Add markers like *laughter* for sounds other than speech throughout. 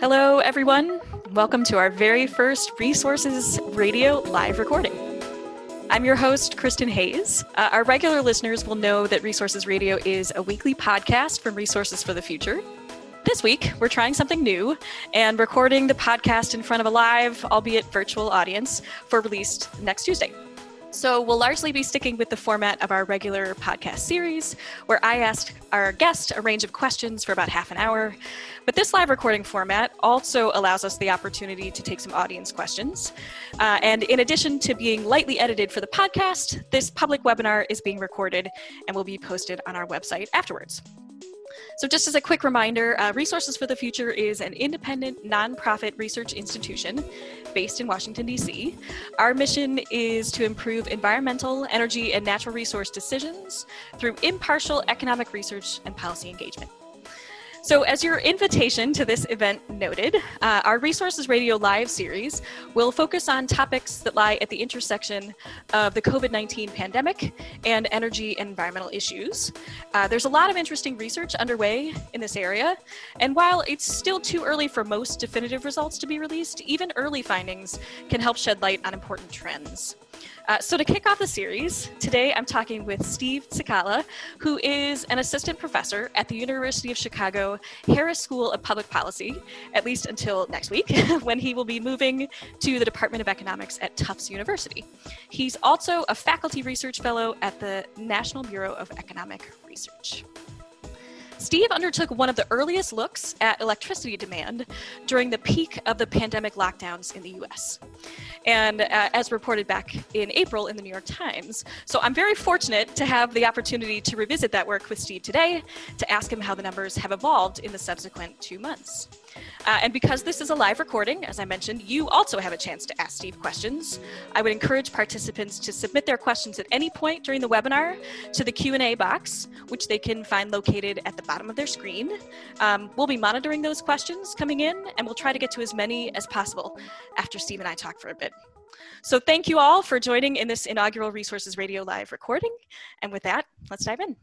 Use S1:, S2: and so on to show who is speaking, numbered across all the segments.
S1: Hello, everyone. Welcome to our very first Resources Radio live recording. I'm your host, Kristin Hayes. Uh, our regular listeners will know that Resources Radio is a weekly podcast from Resources for the Future. This week, we're trying something new and recording the podcast in front of a live, albeit virtual audience for release next Tuesday. So, we'll largely be sticking with the format of our regular podcast series, where I ask our guest a range of questions for about half an hour. But this live recording format also allows us the opportunity to take some audience questions. Uh, and in addition to being lightly edited for the podcast, this public webinar is being recorded and will be posted on our website afterwards. So, just as a quick reminder, uh, Resources for the Future is an independent nonprofit research institution based in Washington, D.C. Our mission is to improve environmental, energy, and natural resource decisions through impartial economic research and policy engagement. So, as your invitation to this event noted, uh, our Resources Radio Live series will focus on topics that lie at the intersection of the COVID 19 pandemic and energy and environmental issues. Uh, there's a lot of interesting research underway in this area, and while it's still too early for most definitive results to be released, even early findings can help shed light on important trends. Uh, so, to kick off the series, today I'm talking with Steve Cicala, who is an assistant professor at the University of Chicago Harris School of Public Policy, at least until next week, *laughs* when he will be moving to the Department of Economics at Tufts University. He's also a faculty research fellow at the National Bureau of Economic Research. Steve undertook one of the earliest looks at electricity demand during the peak of the pandemic lockdowns in the US and uh, as reported back in April in the New York Times. So I'm very fortunate to have the opportunity to revisit that work with Steve today to ask him how the numbers have evolved in the subsequent two months. Uh, and because this is a live recording, as I mentioned, you also have a chance to ask Steve questions. I would encourage participants to submit their questions at any point during the webinar to the Q&A box, which they can find located at the bottom of their screen. Um, we'll be monitoring those questions coming in, and we'll try to get to as many as possible after Steve and I talk for a bit. So thank you all for joining in this inaugural Resources Radio Live recording. And with that, let's dive in.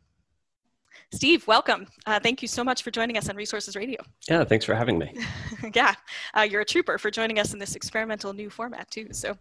S1: Steve, welcome. Uh, thank you so much for joining us on Resources Radio.
S2: Yeah, thanks for having me. *laughs*
S1: yeah, uh, you're a trooper for joining us in this experimental new format, too. So,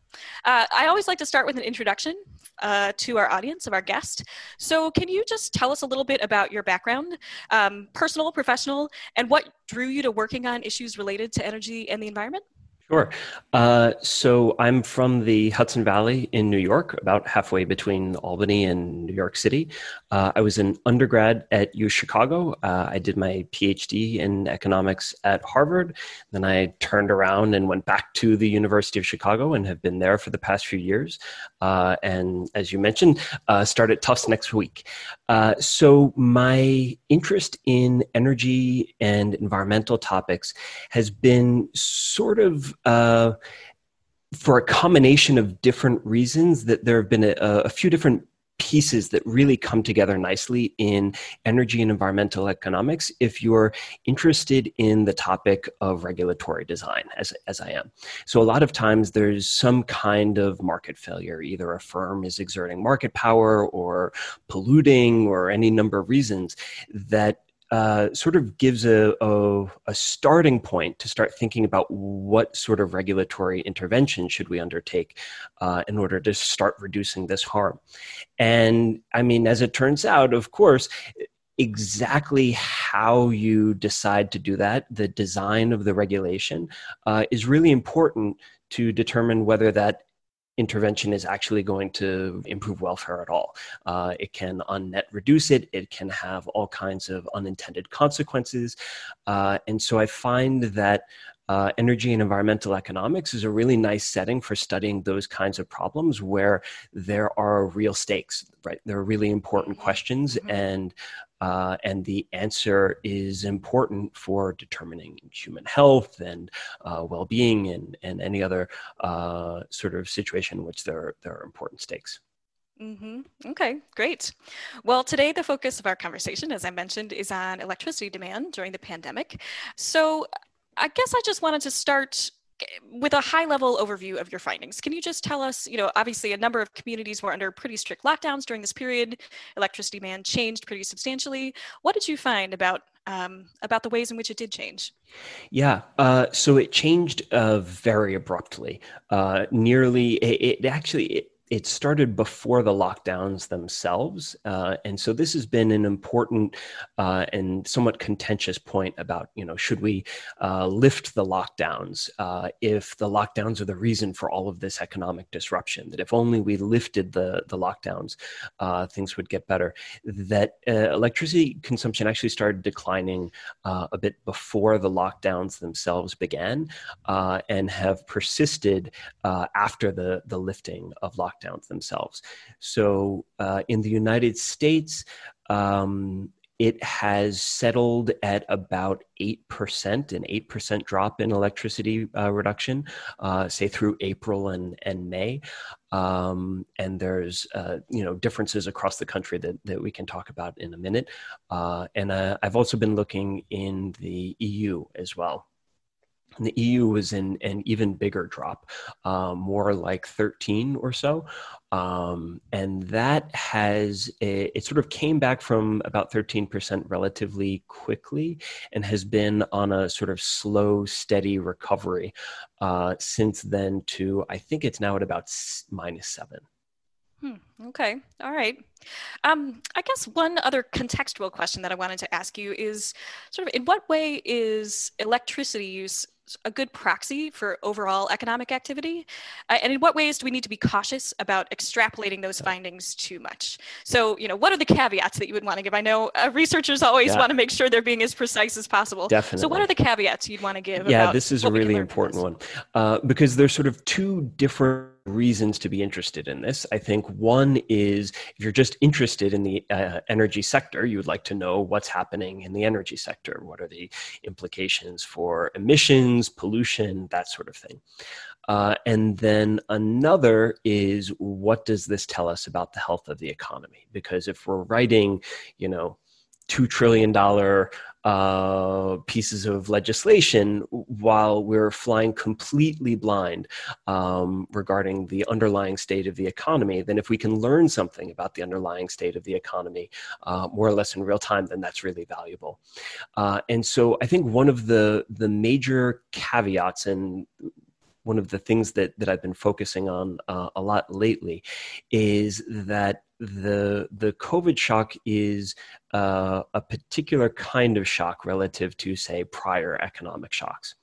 S1: uh, I always like to start with an introduction uh, to our audience of our guest. So, can you just tell us a little bit about your background, um, personal, professional, and what drew you to working on issues related to energy and the environment?
S2: Sure. Uh, so I'm from the Hudson Valley in New York, about halfway between Albany and New York City. Uh, I was an undergrad at U Chicago. Uh, I did my PhD in economics at Harvard. Then I turned around and went back to the University of Chicago and have been there for the past few years. Uh, and as you mentioned, uh, start at Tufts next week. Uh, so my interest in energy and environmental topics has been sort of uh, for a combination of different reasons that there have been a, a few different pieces that really come together nicely in energy and environmental economics if you're interested in the topic of regulatory design as, as i am. So a lot of times there's some kind of market failure. Either a firm is exerting market power or polluting or any number of reasons that uh, sort of gives a, a, a, starting point to start thinking about what sort of regulatory intervention should we undertake uh, in order to start reducing this harm. And I mean, as it turns out, of course, exactly how you decide to do that, the design of the regulation, uh, is really important to determine whether that intervention is actually going to improve welfare at all. Uh, it can on net reduce it, it can have all kinds of unintended consequences. Uh, and so I find that uh, energy and environmental economics is a really nice setting for studying those kinds of problems where there are real stakes, right? There are really important mm-hmm. questions, mm-hmm. and uh, and the answer is important for determining human health and uh, well-being and, and any other uh, sort of situation in which there, there are important stakes.
S1: Mm-hmm. Okay, great. Well, today the focus of our conversation, as I mentioned, is on electricity demand during the pandemic. So I guess I just wanted to start with a high level overview of your findings, can you just tell us, you know, obviously a number of communities were under pretty strict lockdowns during this period. Electricity demand changed pretty substantially. What did you find about um, about the ways in which it did change.
S2: Yeah, uh, so it changed uh, very abruptly. Uh, nearly, it, it actually. It, it started before the lockdowns themselves. Uh, and so this has been an important uh, and somewhat contentious point about, you know, should we uh, lift the lockdowns uh, if the lockdowns are the reason for all of this economic disruption? That if only we lifted the, the lockdowns, uh, things would get better. That uh, electricity consumption actually started declining a bit before the lockdowns themselves began and have persisted after the, the lifting of lockdowns lockdowns themselves. So uh, in the United States, um, it has settled at about 8%, an 8% drop in electricity uh, reduction, uh, say through April and, and May. Um, and there's, uh, you know, differences across the country that, that we can talk about in a minute. Uh, and uh, I've also been looking in the EU as well. And the EU was in an even bigger drop, um, more like 13 or so. Um, and that has, it sort of came back from about 13% relatively quickly and has been on a sort of slow, steady recovery uh, since then to, I think it's now at about minus seven.
S1: Hmm, okay. All right. Um, I guess one other contextual question that I wanted to ask you is sort of in what way is electricity use a good proxy for overall economic activity? Uh, and in what ways do we need to be cautious about extrapolating those findings too much? So, you know, what are the caveats that you would want to give? I know uh, researchers always yeah. want to make sure they're being as precise as possible.
S2: Definitely.
S1: So, what are the caveats you'd want to give?
S2: Yeah, this is a really important one uh, because there's sort of two different reasons to be interested in this. I think one is if you're just interested in the uh, energy sector, you would like to know what's happening in the energy sector. What are the implications for emissions, pollution, that sort of thing. Uh, and then another is what does this tell us about the health of the economy? Because if we're writing, you know, two trillion dollar uh, pieces of legislation while we're flying completely blind um, regarding the underlying state of the economy, then if we can learn something about the underlying state of the economy uh, more or less in real time, then that's really valuable. Uh, and so I think one of the the major caveats and one of the things that, that I've been focusing on uh, a lot lately is that the the COVID shock is uh, a particular kind of shock relative to, say, prior economic shocks.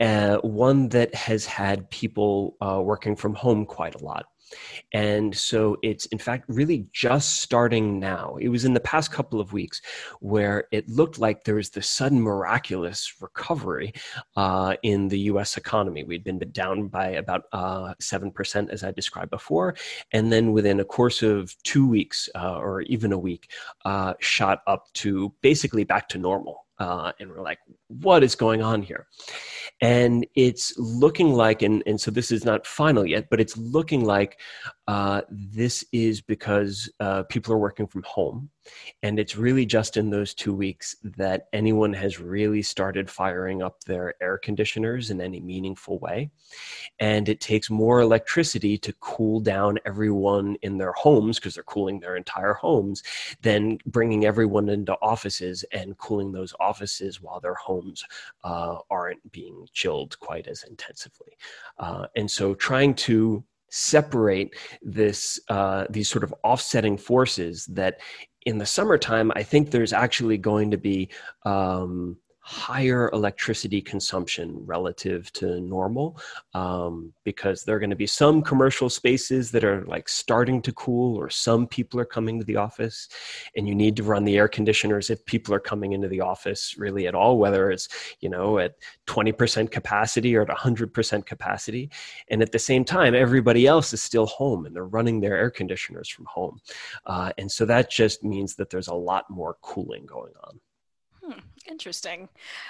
S2: Uh, one that has had people uh, working from home quite a lot. And so it's, in fact, really just starting now. It was in the past couple of weeks where it looked like there was this sudden miraculous recovery uh, in the US economy. We'd been down by about uh, 7%, as I described before. And then within a course of two weeks uh, or even a week, uh, shot up to basically back to normal. Uh, and we're like, what is going on here? And it's looking like, and, and so this is not final yet, but it's looking like uh, this is because uh, people are working from home. And it's really just in those two weeks that anyone has really started firing up their air conditioners in any meaningful way. And it takes more electricity to cool down everyone in their homes because they're cooling their entire homes than bringing everyone into offices and cooling those offices while their homes uh, aren't being chilled quite as intensively. Uh, and so trying to separate this uh, these sort of offsetting forces that in the summertime i think there's actually going to be um, higher electricity consumption relative to normal um, because there are going to be some commercial spaces that are like starting to cool or some people are coming to the office and you need to run the air conditioners if people are coming into the office really at all whether it's you know at 20% capacity or at 100% capacity and at the same time everybody else is still home and they're running their air conditioners from home uh, and so that just means that there's a lot more cooling going on.
S1: Interesting.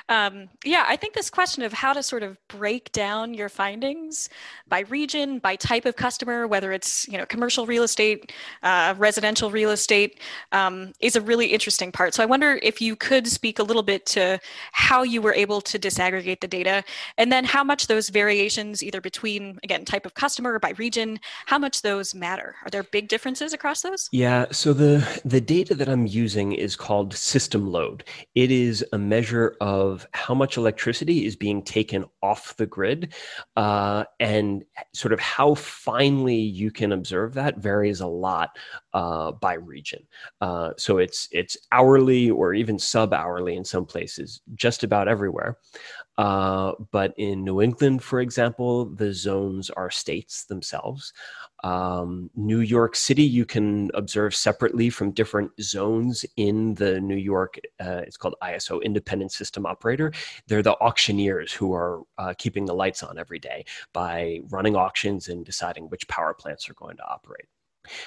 S1: Um, yeah, I think this question of how to sort of break down your findings by region, by type of customer, whether it's you know commercial real estate, uh, residential real estate, um, is a really interesting part. So I wonder if you could speak a little bit to how you were able to disaggregate the data, and then how much those variations, either between again type of customer or by region, how much those matter. Are there big differences across those?
S2: Yeah. So the the data that I'm using is called system load. It is a measure of how much electricity is being taken off the grid. Uh, and sort of how finely you can observe that varies a lot uh, by region. Uh, so it's, it's hourly or even sub hourly in some places, just about everywhere. Uh, but in New England, for example, the zones are states themselves. Um, New York City, you can observe separately from different zones in the New York, uh, it's called ISO, Independent System Operator. They're the auctioneers who are uh, keeping the lights on every day by running auctions and deciding which power plants are going to operate.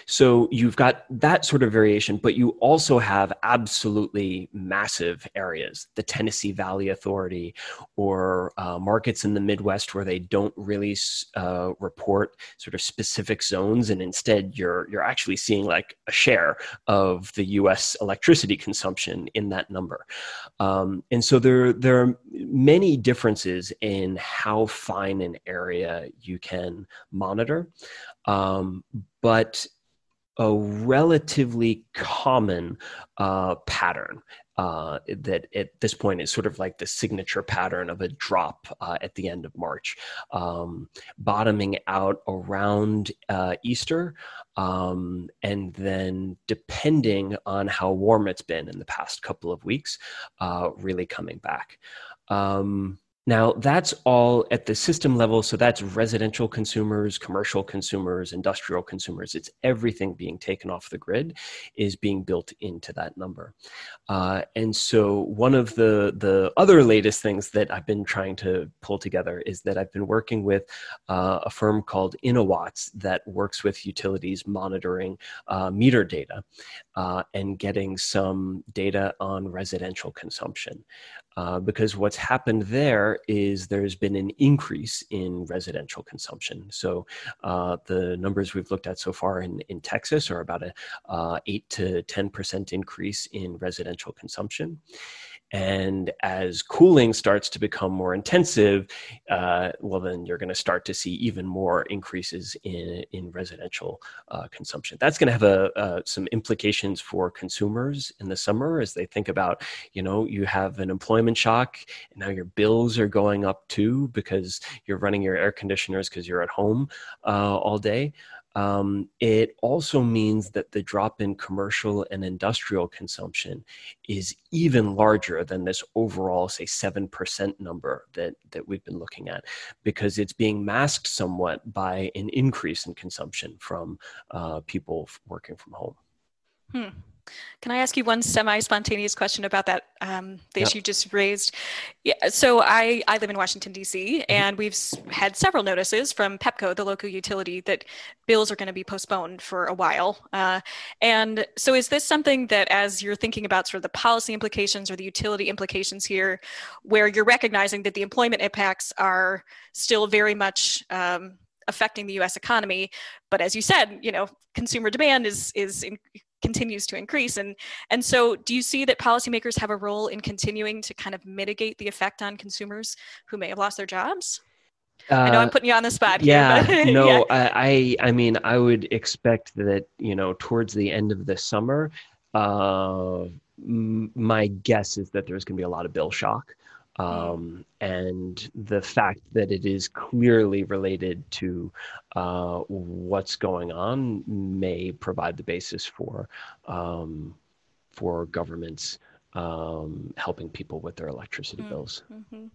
S2: So you've got that sort of variation, but you also have absolutely massive areas, the Tennessee Valley Authority or uh, markets in the Midwest where they don't really uh, report sort of specific zones, and instead you're you're actually seeing like a share of the U.S. electricity consumption in that number. Um, and so there there are many differences in how fine an area you can monitor. Um, but a relatively common uh, pattern uh, that at this point is sort of like the signature pattern of a drop uh, at the end of March, um, bottoming out around uh, Easter, um, and then depending on how warm it's been in the past couple of weeks, uh, really coming back. Um, now, that's all at the system level. So that's residential consumers, commercial consumers, industrial consumers. It's everything being taken off the grid is being built into that number. Uh, and so, one of the, the other latest things that I've been trying to pull together is that I've been working with uh, a firm called InnoWatts that works with utilities monitoring uh, meter data uh, and getting some data on residential consumption. Uh, because what's happened there is there's been an increase in residential consumption. So uh, the numbers we've looked at so far in, in Texas are about a uh, 8 to 10% increase in residential consumption. And as cooling starts to become more intensive, uh, well, then you're going to start to see even more increases in, in residential uh, consumption. That's going to have a, uh, some implications for consumers in the summer as they think about, you know, you have an employment shock and now your bills are going up too because you're running your air conditioners because you're at home uh, all day. Um, it also means that the drop in commercial and industrial consumption is even larger than this overall, say, 7% number that, that we've been looking at, because it's being masked somewhat by an increase in consumption from uh, people working from home.
S1: Hmm. Can I ask you one semi-spontaneous question about that um, the yep. issue just raised? Yeah, so I, I live in Washington D.C. Mm-hmm. and we've had several notices from Pepco, the local utility, that bills are going to be postponed for a while. Uh, and so, is this something that, as you're thinking about sort of the policy implications or the utility implications here, where you're recognizing that the employment impacts are still very much um, affecting the U.S. economy. But as you said, you know, consumer demand is is in, continues to increase. And, and so do you see that policymakers have a role in continuing to kind of mitigate the effect on consumers who may have lost their jobs? Uh, I know I'm uh, putting you on the spot.
S2: Yeah,
S1: here, *laughs*
S2: no, yeah. I, I mean, I would expect that you know towards the end of the summer, uh, m- my guess is that there's going to be a lot of bill shock. Mm. um, and the fact that it is clearly related to uh, what's going on may provide the basis for um, for governments um, helping people with their electricity mm bills.
S1: Mm-hmm.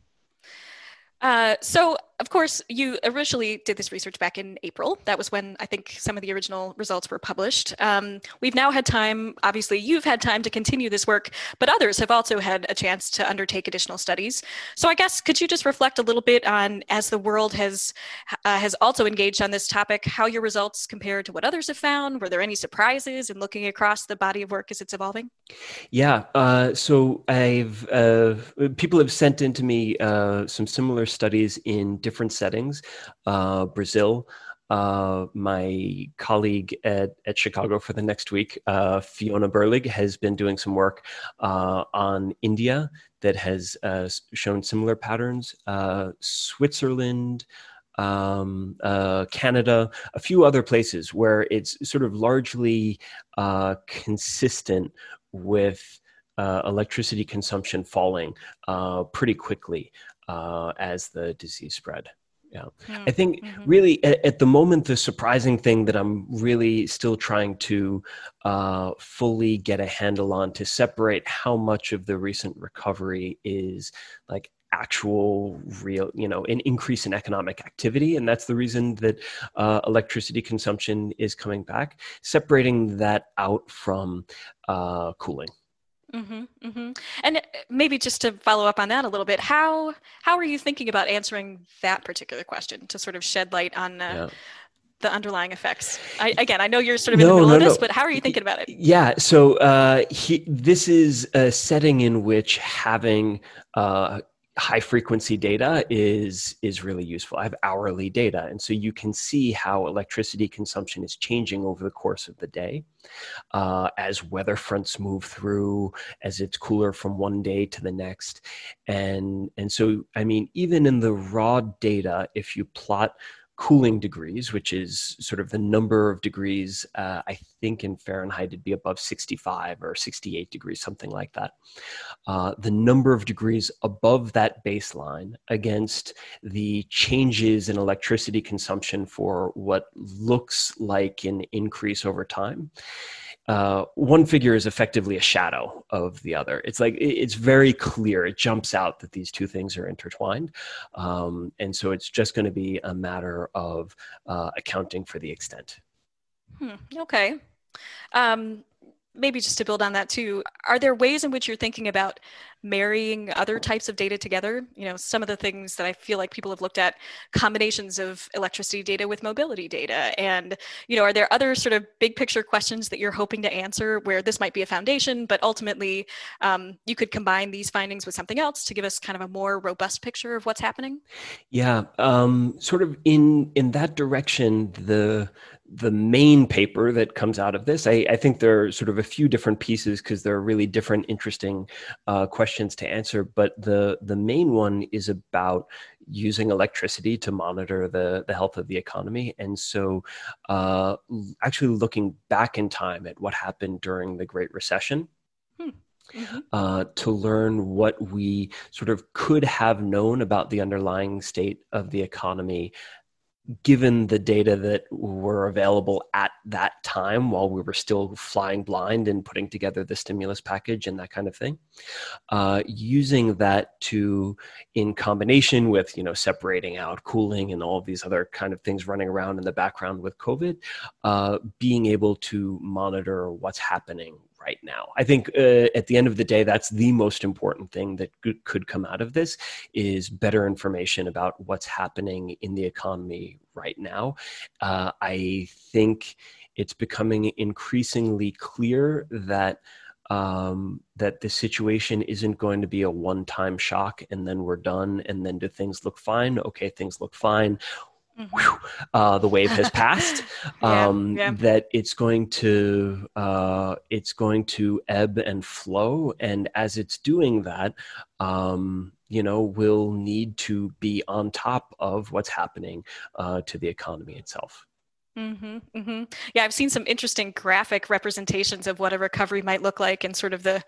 S1: Uh, so of course, you originally did this research back in April. That was when I think some of the original results were published. Um, we've now had time, obviously, you've had time to continue this work, but others have also had a chance to undertake additional studies. So I guess could you just reflect a little bit on, as the world has uh, has also engaged on this topic, how your results compare to what others have found? Were there any surprises in looking across the body of work as it's evolving?
S2: Yeah. Uh, so I've uh, people have sent in to me uh, some similar studies in different settings. Uh, Brazil, uh, my colleague at, at Chicago for the next week, uh, Fiona Burlig, has been doing some work uh, on India that has uh, shown similar patterns. Uh, Switzerland, um, Canada, a few other places where it's sort of largely consistent with electricity consumption falling pretty quickly as the disease spread yeah mm-hmm. i think mm-hmm. really at, at, the moment the surprising thing that i'm really still trying to uh, fully get a handle on to separate how much of the recent recovery is like actual real you know an increase in economic activity and that's the reason that uh, electricity consumption is coming back separating that out from uh, cooling
S1: Mm-hmm, mm-hmm. And uh, maybe just to follow up on that a little bit, how how are you thinking about answering that particular question to sort of shed light on uh, yeah. the underlying effects? I, again, I know you're sort of no, in the middle no, of this, no. but how are you thinking about it?
S2: Yeah, so uh, he, this is a setting in which having uh, high frequency data is is really useful. I have hourly data, and so you can see how electricity consumption is changing over the course of the day uh, as weather fronts move through, as it's cooler from one day to the next, and and so I mean, even in the raw data, if you plot cooling degrees, which is sort of the number of degrees, uh, I think in Fahrenheit it'd be above 65 or 68 degrees, something like that. Uh, the number of degrees above that baseline against the changes in electricity consumption for what looks like an increase over time uh, one figure is effectively a shadow of the other. It's like it's very clear. It jumps out that these two things are intertwined, um, and so it's just going to be a matter of uh, accounting for the extent.
S1: Hmm, okay. Um, maybe just to build on that too, are there ways in which you're thinking about marrying other types of data together? You know, some of the things that I feel like people have looked at combinations of electricity data with mobility data. And, you know, are there other sort of big picture questions that you're hoping to answer where this might be a foundation, but ultimately um, you could combine these findings with something else to give us kind of a more robust picture of what's happening?
S2: Yeah, um, sort of in in that direction, the the main paper that comes out of this. I, I, think there are sort of a few different pieces because there are really different, interesting uh, questions to answer. But the the main one is about using electricity to monitor the the health of the economy, and so uh, actually looking back in time at what happened during the Great Recession. Hmm. Mm-hmm. Uh, to learn what we sort of could have known about the underlying state of the economy given the data that were available at that time while we were still flying blind and putting together the stimulus package and that kind of thing uh, using that to in combination with you know separating out cooling and all of these other kind of things running around in the background with covid uh, being able to monitor what's happening right now. I think uh, at the end of the day, that's the most important thing that could come out of this is better information about what's happening in the economy right now. Uh, I think it's becoming increasingly clear that. Um, that the situation isn't going to be a one time shock and then we're done and then do things look fine? Okay, things look fine mm-hmm. uh, the wave has passed. *laughs* yeah, um, yeah. That it's going to uh, it's going to ebb and flow, and as it's doing that, um, you know, we'll need to be on top of what's happening uh, to the economy itself.
S1: Mm-hmm, mm-hmm. Yeah, I've seen some interesting graphic representations of what a recovery might look like, and sort of the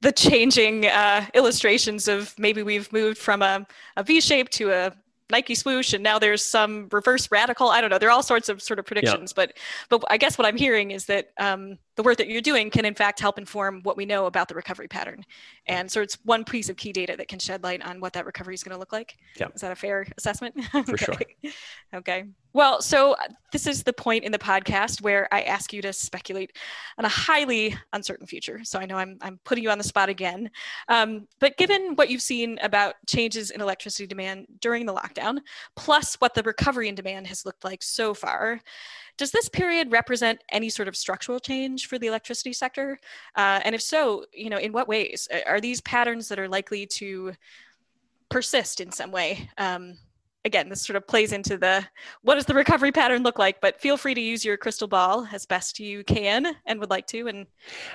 S1: the changing uh, illustrations of maybe we've moved from a, a V shape to a Nike swoosh and now there's some reverse radical. I don't know. There are all sorts of sort of predictions, yeah. but but I guess what I'm hearing is that um, the work that you're doing can in fact help inform what we know about the recovery pattern. And so it's one piece of key data that can shed light on what that recovery is going to look like.
S2: Yeah.
S1: Is that a fair assessment?
S2: For *laughs*
S1: okay.
S2: sure.
S1: Okay. Well, so this is the point in the podcast where I ask you to speculate on a highly uncertain future. So I know I'm, I'm putting you on the spot again. Um, but given what you've seen about changes in electricity demand during the lockdown, plus what the recovery in demand has looked like so far, does this period represent any sort of structural change for the electricity sector? Uh, and if so, you know, in what ways? Are these patterns that are likely to persist in some way? Um, again, this sort of plays into the what does the recovery pattern look like? But feel free to use your crystal ball as best you can and would like to and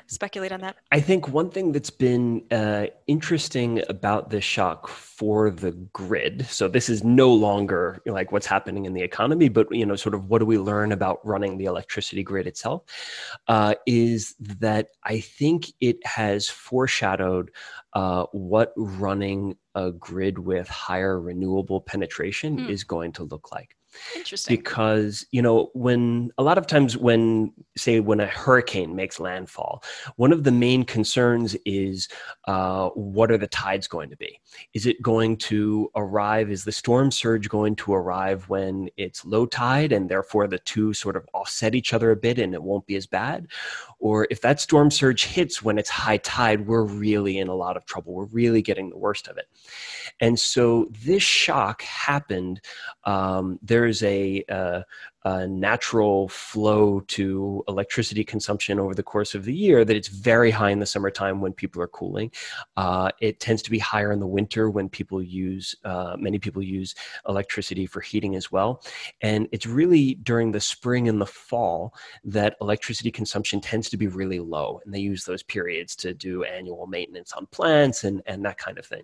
S1: speculate on that.
S2: I think one thing that's been uh, interesting about this shock for the grid. So this is no longer like what's happening in the economy, but you know, sort of what do we learn about running the electricity grid itself? Uh, is that I think it has foreshadowed uh, what running a grid with higher renewable penetration mm. is going to look like.
S1: Interesting.
S2: Because, you know, when a lot of times when, say, when a hurricane makes landfall, one of the main concerns is uh, what are the tides going to be? Is it going to arrive? Is the storm surge going to arrive when it's low tide and therefore the two sort of offset each other a bit and it won't be as bad? Or if that storm surge hits when it's high tide, we're really in a lot of trouble. We're really getting the worst of it. And so this shock happened. Um, there's a, uh, a, natural flow to electricity consumption over the course of the year that it's very high in the summertime when people are cooling. Uh, it tends to be higher in the winter when people use, uh, many people use electricity for heating as well. And it's really during the spring and the fall that electricity consumption tends to be really low. And they use those periods to do annual maintenance on plants and, and that kind of thing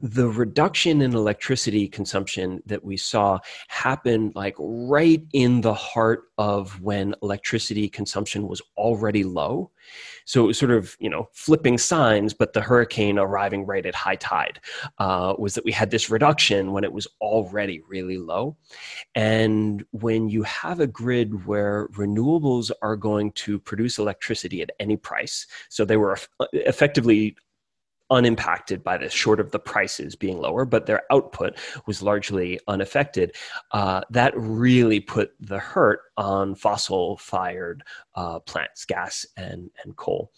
S2: the reduction in electricity consumption that we saw happened like right in the heart of when electricity consumption was already low. So it was sort of, you know, flipping signs, but the hurricane arriving right at high tide uh, was that we had this reduction when it was already really low. And when you have a grid where renewables are going to produce electricity at any price, so they were effectively unimpacted by this, short of the prices being lower, but their output was largely unaffected. Uh, that really put the hurt on fossil fired uh, plants, gas and, and coal.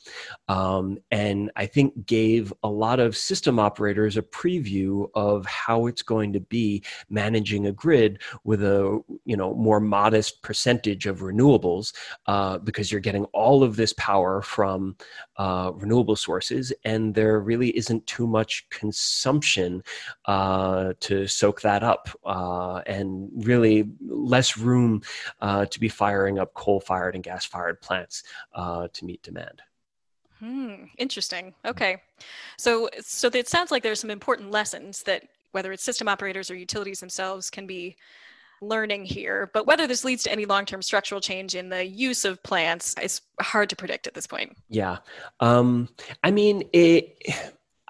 S2: Um, and I think gave a lot of system operators a preview of how it's going to be managing a grid with a you know more modest percentage of renewables uh, because you're getting all of this power from uh, renewable sources and there really isn't too much consumption uh, to soak that up uh, and really less room uh, to be firing up coal fired and gas fired plants uh, to meet demand.
S1: Hmm, interesting. Okay. So so it sounds like there's some important lessons that whether it's system operators or utilities themselves can be learning here. But whether this leads to any long-term structural change in the use of plants, is hard to predict at this point.
S2: Yeah. Um, I mean, it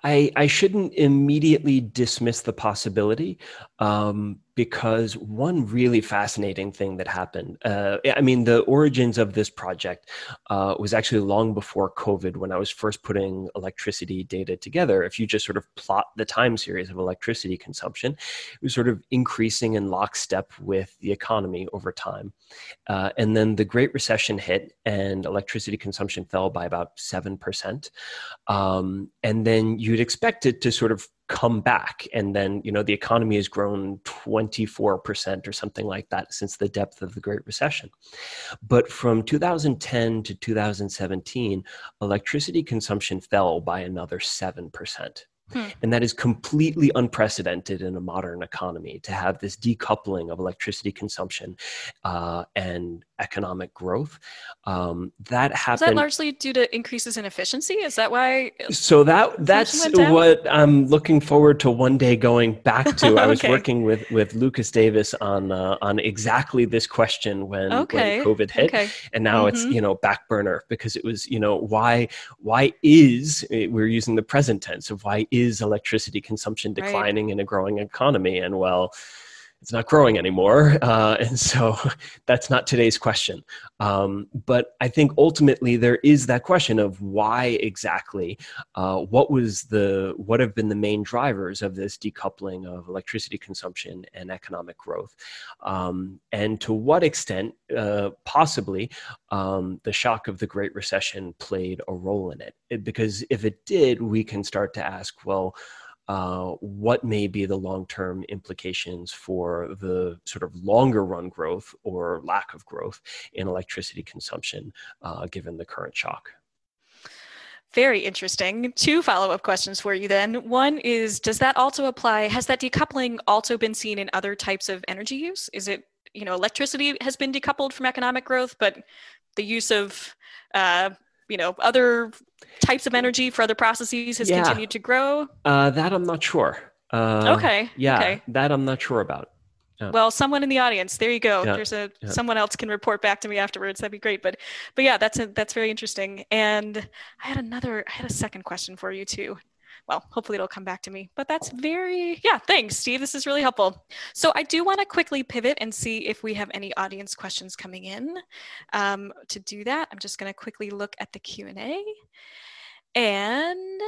S2: I, I shouldn't immediately dismiss the possibility um, because one really fascinating thing that happened. Uh, I mean, the origins of this project uh, was actually long before COVID when I was first putting electricity data together. If you just sort of plot the time series of electricity consumption, it was sort of increasing in lockstep with the economy over time. Uh, and then the Great Recession hit and electricity consumption fell by about 7%. Um, and then you'd expect it to sort of come back and then you know the economy has grown 24% or something like that since the depth of the great recession. But from 2010 to 2017 electricity consumption fell by another 7% Hmm. And that is completely unprecedented in a modern economy to have this decoupling of electricity consumption uh, and economic growth. Um, that happened.
S1: Is that largely due to increases in efficiency? Is that why?
S2: So that that's what I'm looking forward to one day going back *laughs* to. okay. I was working with with Lucas Davis on uh, on exactly this question when, okay. when COVID hit, okay. and now mm-hmm. it's you know back burner because it was you know why why is we're using the present tense of why is electricity consumption declining right. in a growing economy? And well, it's not growing anymore. *laughs* Uh, and so *laughs* that's not today's question. Um, but I think ultimately there is that question of why exactly, uh, what was the, what have been the main drivers of this decoupling of electricity consumption and economic growth? Um, and to what extent, uh, possibly, um, the shock of the Great Recession played a role in it? it? Because if it did, we can start to ask, well, uh, what may be the long term implications for the sort of longer run growth or lack of growth in electricity consumption uh, given the current shock.
S1: Very interesting. Two follow up questions for you then. One is Does that also apply? Has that decoupling also been seen in other types of energy use? Is it, you know, electricity has been decoupled from economic growth, but the use of uh, you know other types of energy for other processes has yeah. continued to grow?
S2: Uh, that I'm not sure.
S1: Uh, okay.
S2: Yeah,
S1: okay.
S2: that I'm not sure about.
S1: Yeah. Well, someone in the audience, there you go. Yeah. There's a yeah. someone else can report back to me afterwards. That'd be great. But but yeah, that's a, that's very interesting. And I had another, I had a second question for you too well, hopefully it'll come back to me. But that's very, yeah, thanks, Steve. This is really helpful. So I do want to quickly pivot and see if we have any audience questions coming in. Um, to do that, I'm just going to quickly look at the Q&A. And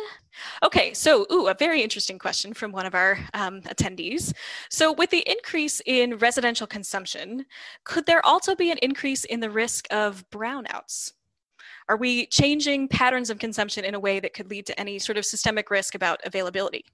S1: okay, so ooh, a very interesting question from one of our um, attendees. So, with the increase in residential consumption, could there also be an increase in the risk of brownouts? Are we changing patterns of consumption in a way that could lead to any sort of systemic risk about availability?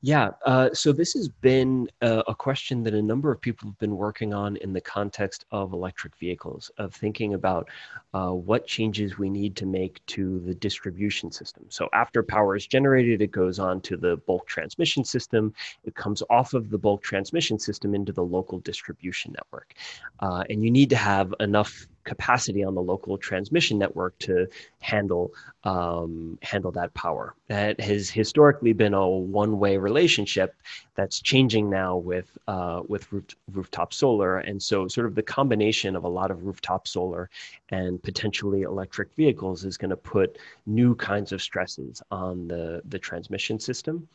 S2: Yeah, uh, so this has been a, a, question that a number of people have been working on in the context of electric vehicles, of thinking about uh, what changes we need to make to the distribution system. So after power is generated, it goes on to the bulk transmission system. It comes off of the bulk transmission system into the local distribution network. Uh, and you need to have enough capacity on the local transmission network to handle um, handle that power. That has historically been a one-way relationship that's changing now with uh, with roof, rooftop solar, and so sort of the combination of a lot of rooftop solar and potentially electric vehicles is going to put new kinds of stresses on the the transmission system.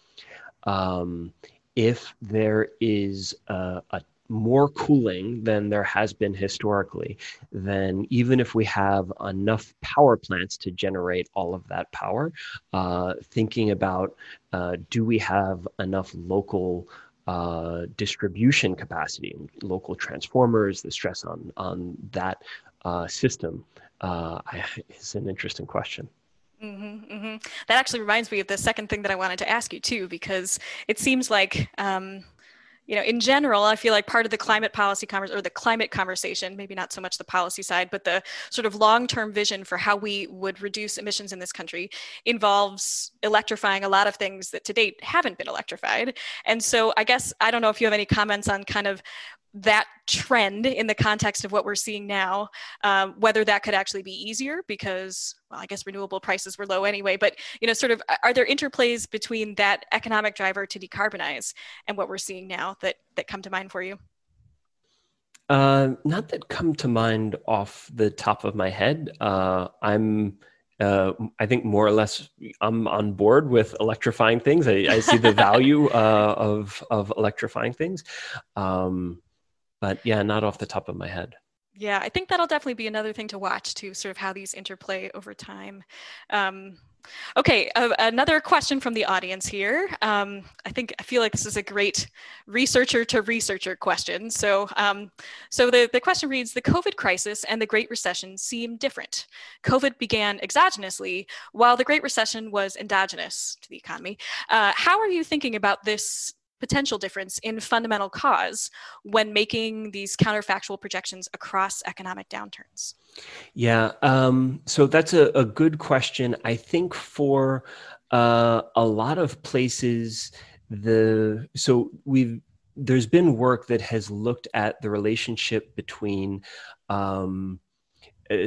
S2: Um, if there is a, a more cooling than there has been historically, then even if we have enough power plants to generate all of that power, uh, thinking about uh, do we have enough local uh, distribution capacity, local transformers, the stress on on that uh, system uh, is an interesting question.
S1: Mm-hmm, mm-hmm. That actually reminds me of the second thing that I wanted to ask you too, because it seems like um, you know, in general, I feel like part of the climate policy conversation or the climate conversation, maybe not so much the policy side, but the sort of long-term vision for how we would reduce emissions in this country involves electrifying a lot of things that to date haven't been electrified. And so I guess I don't know if you have any comments on kind of that trend in the context of what we're seeing now, um, whether that could actually be easier because, well, I guess renewable prices were low anyway, but, you know, sort of are there interplays between that economic driver to decarbonize and what we're seeing now that, that come to mind for you?
S2: Uh, not that come to mind off the top of my head. Uh, I'm, uh, I think more or less I'm on board with electrifying things. I, I see the value *laughs* uh, of of electrifying things. Um, but yeah, not off the top of my head.
S1: Yeah, I think that'll definitely be another thing to watch too, sort of how these interplay over time. Um, okay, uh, another question from the audience here. Um, I think I feel like this is a great researcher to researcher question. So, um, so the, the question reads: The COVID crisis and the Great Recession seem different. COVID began exogenously, while the Great Recession was endogenous to the economy. Uh, how are you thinking about this potential difference in fundamental cause when making these counterfactual projections across economic downturns?
S2: Yeah, um, so that's a, a, good question. I think for uh, a lot of places, the so we've there's been work that has looked at the relationship between um,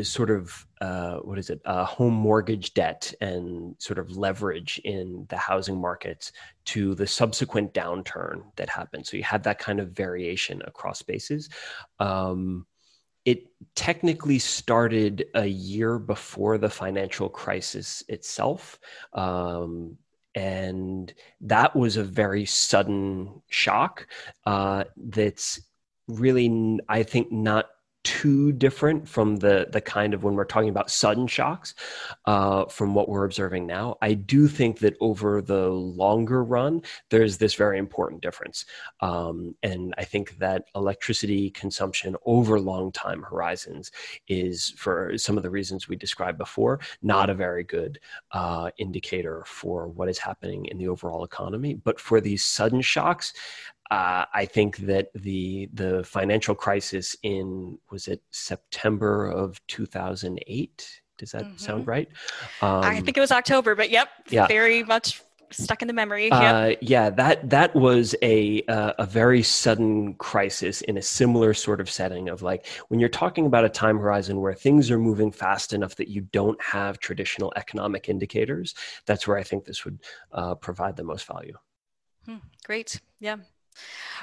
S2: sort of uh, what is it? Uh, home mortgage debt and sort of leverage in the housing markets to the subsequent downturn that happened. So you had that kind of variation across spaces. Um, it technically started a year before the financial crisis itself um, and that was a very sudden shock uh, that's really, I think, not too different from the the kind of when we're talking about sudden shocks uh, from what we're observing now. I do think that over the longer run, there's this very important difference, um, and I think that electricity consumption over long time horizons is, for some of the reasons we described before, not a very good uh, indicator for what is happening in the overall economy. But for these sudden shocks, uh, I think that the the financial crisis in was it September of 2008? Does that mm-hmm. sound right?
S1: Um, I think it was October, but yep, yeah. very much stuck in the memory. Yep.
S2: Uh, yeah, that that was a uh, a very sudden crisis in a similar sort of setting of like when you're talking about a time horizon where things are moving fast enough that you don't have traditional economic indicators. That's where I think this would uh, provide the most value.
S1: Hmm, great. Yeah.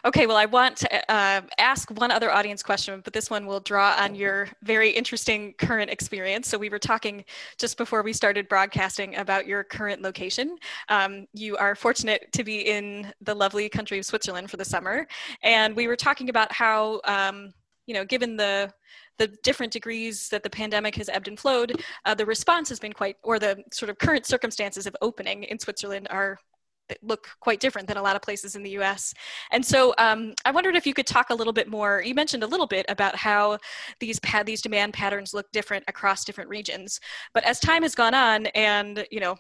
S1: Okay, well, I want to uh, ask one other audience question, but this one will draw on your very interesting current experience. So, we were talking just before we started broadcasting about your current location. Um, you are fortunate to be in the lovely country of Switzerland for the summer. And we were talking about how, um, you know, given the the different degrees that the pandemic has ebbed and flowed, uh, the response has been quite, or the sort of current circumstances of opening in Switzerland are look quite different than a lot of places in the US. And so um, I wondered if you could talk a little bit more. You mentioned a little bit about how these pa- these demand patterns look different across different regions. But as time has gone on, and you know,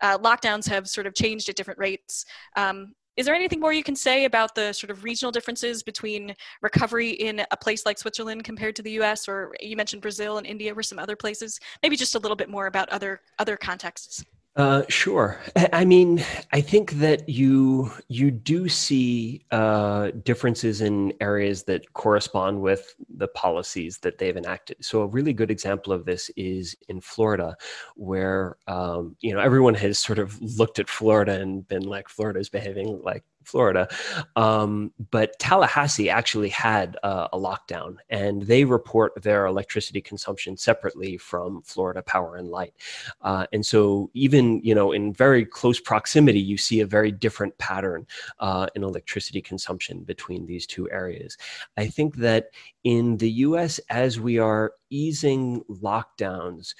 S1: uh, lockdowns have sort of changed at different rates. Um, is there anything more you can say about the sort of regional differences between recovery in a place like Switzerland compared to the US? Or you mentioned Brazil and India were some other places. Maybe just a little bit more about other other contexts.
S2: Uh, sure. I mean, I think that you you do see uh, differences in areas that correspond with the policies that they've enacted. So a really good example of this is in Florida, where um, you know everyone has sort of looked at Florida and been like, Florida is behaving like Florida. Um, but Tallahassee actually had uh, a lockdown, and they report their electricity consumption separately from Florida Power and Light. Uh, and so, even you know, in very close proximity, you see a very different pattern uh, in electricity consumption between these two areas. I think that in the U.S., as we are easing lockdowns,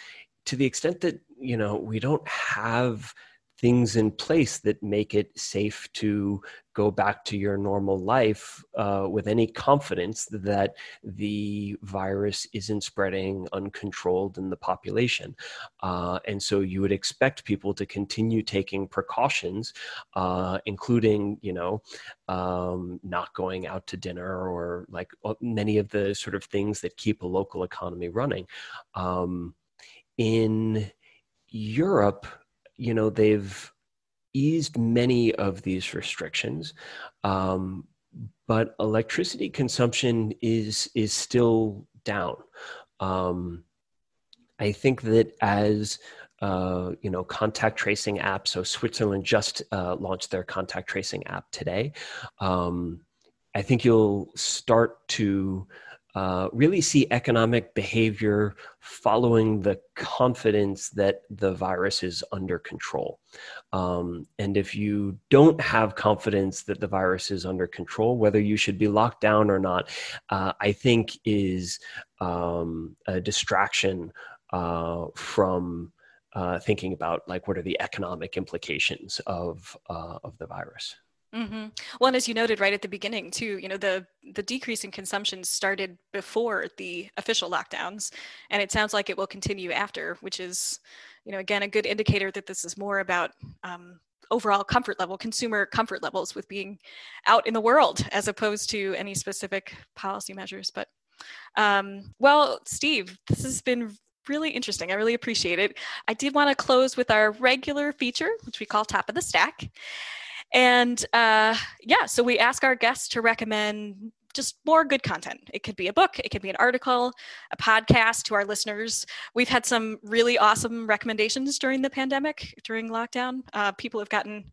S2: to the extent that you know we don't have things in place that make it safe to go back to your normal life uh, with any confidence that the virus isn't spreading uncontrolled in the population. Uh, and so you would expect people to continue taking precautions, uh, including, you know, um, not going out to dinner or like many of the sort of things that keep a local economy running. Um, in Europe, you know they've eased many of these restrictions um, but electricity consumption is is still down. Um, i think that as uh, you know contact tracing apps so switzerland just uh, launched their contact tracing app today um, i think you'll start to uh, really see economic behavior following the confidence that the virus is under control. Um, and if you don't have confidence that the virus is under control, whether you should be locked down or not, uh, I think is um, a distraction uh, from. Uh, thinking about like what are the economic implications of uh, of the virus.
S1: Mm-hmm. Well, as you noted right at the beginning, too, you know, the the decrease in consumption started before the official lockdowns, and it sounds like it will continue after, which is, you know, again a good indicator that this is more about um, overall comfort level, consumer comfort levels with being out in the world, as opposed to any specific policy measures. But um, well, Steve, this has been really interesting. I really appreciate it. I did want to close with our regular feature, which we call Top of the Stack. And uh, yeah, so we ask our guests to recommend just more good content. It could be a book, it could be an article, a podcast to our listeners. We've had some really awesome recommendations during the pandemic, during lockdown. Uh, people have gotten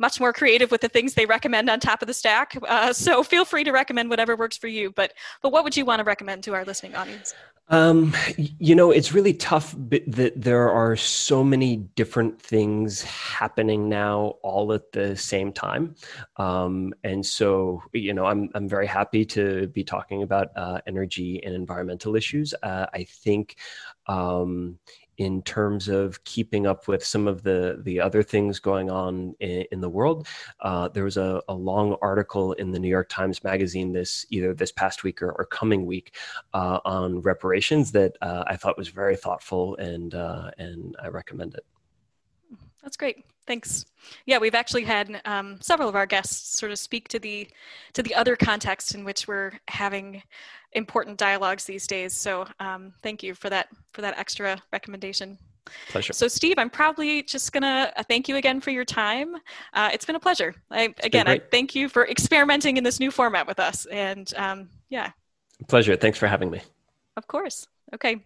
S1: much more creative with the things they recommend on top of the stack. Uh, so feel free to recommend whatever works for you. But but what would you want to recommend to our listening audience?
S2: Um, you know, it's really tough that there are so many different things happening now all at the same time. Um, and so, you know, I'm, I'm very happy to be talking about uh, energy and environmental issues. Uh, I think um, in terms of keeping up with some of the the other things going on in, in the world. Uh, there was a, a, long article in the New York Times Magazine this either this past week or, or coming week uh, on reparations that uh, I thought was very thoughtful and uh, and I recommend it.
S1: That's great. Thanks. Yeah, we've actually had um, several of our guests sort of speak to the to the other context in which we're having important dialogues these days. So um, thank you for that for that extra recommendation.
S2: Pleasure.
S1: So, Steve, I'm probably just gonna uh, thank you again for your time. Uh, it's been a pleasure. I, again, I thank you for experimenting in this new format with us. And um, yeah,
S2: pleasure. Thanks for having me.
S1: Of course. Okay.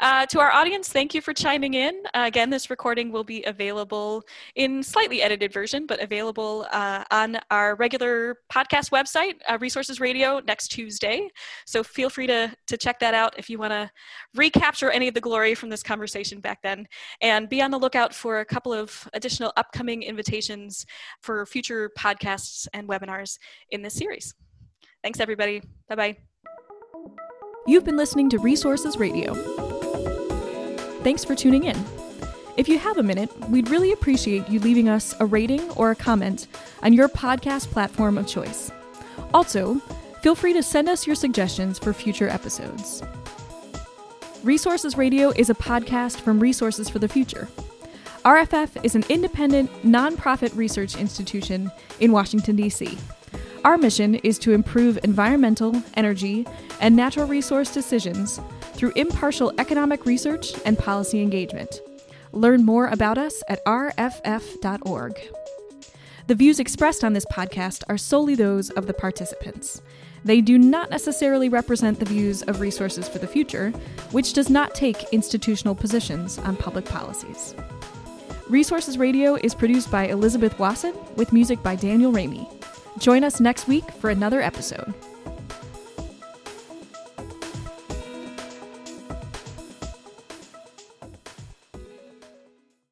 S1: Uh, to our audience, thank you for chiming in. Uh, again, this recording will be available in slightly edited version, but available uh, on our regular podcast website, uh, Resources Radio, next Tuesday. So feel free to, to check that out if you want to recapture any of the glory from this conversation back then. And be on the lookout for a couple of additional upcoming invitations for future podcasts and webinars in this series. Thanks, everybody. Bye bye.
S3: You've been listening to Resources Radio. Thanks for tuning in. If you have a minute, we'd really appreciate you leaving us a rating or a comment on your podcast platform of choice. Also, feel free to send us your suggestions for future episodes. Resources Radio is a podcast from Resources for the Future. RFF is an independent, nonprofit research institution in Washington, D.C. Our mission is to improve environmental, energy, and natural resource decisions through impartial economic research and policy engagement. Learn more about us at rff.org. The views expressed on this podcast are solely those of the participants. They do not necessarily represent the views of Resources for the Future, which does not take institutional positions on public policies. Resources Radio is produced by Elizabeth Wasson with music by Daniel Raimi. Join us next week for another episode.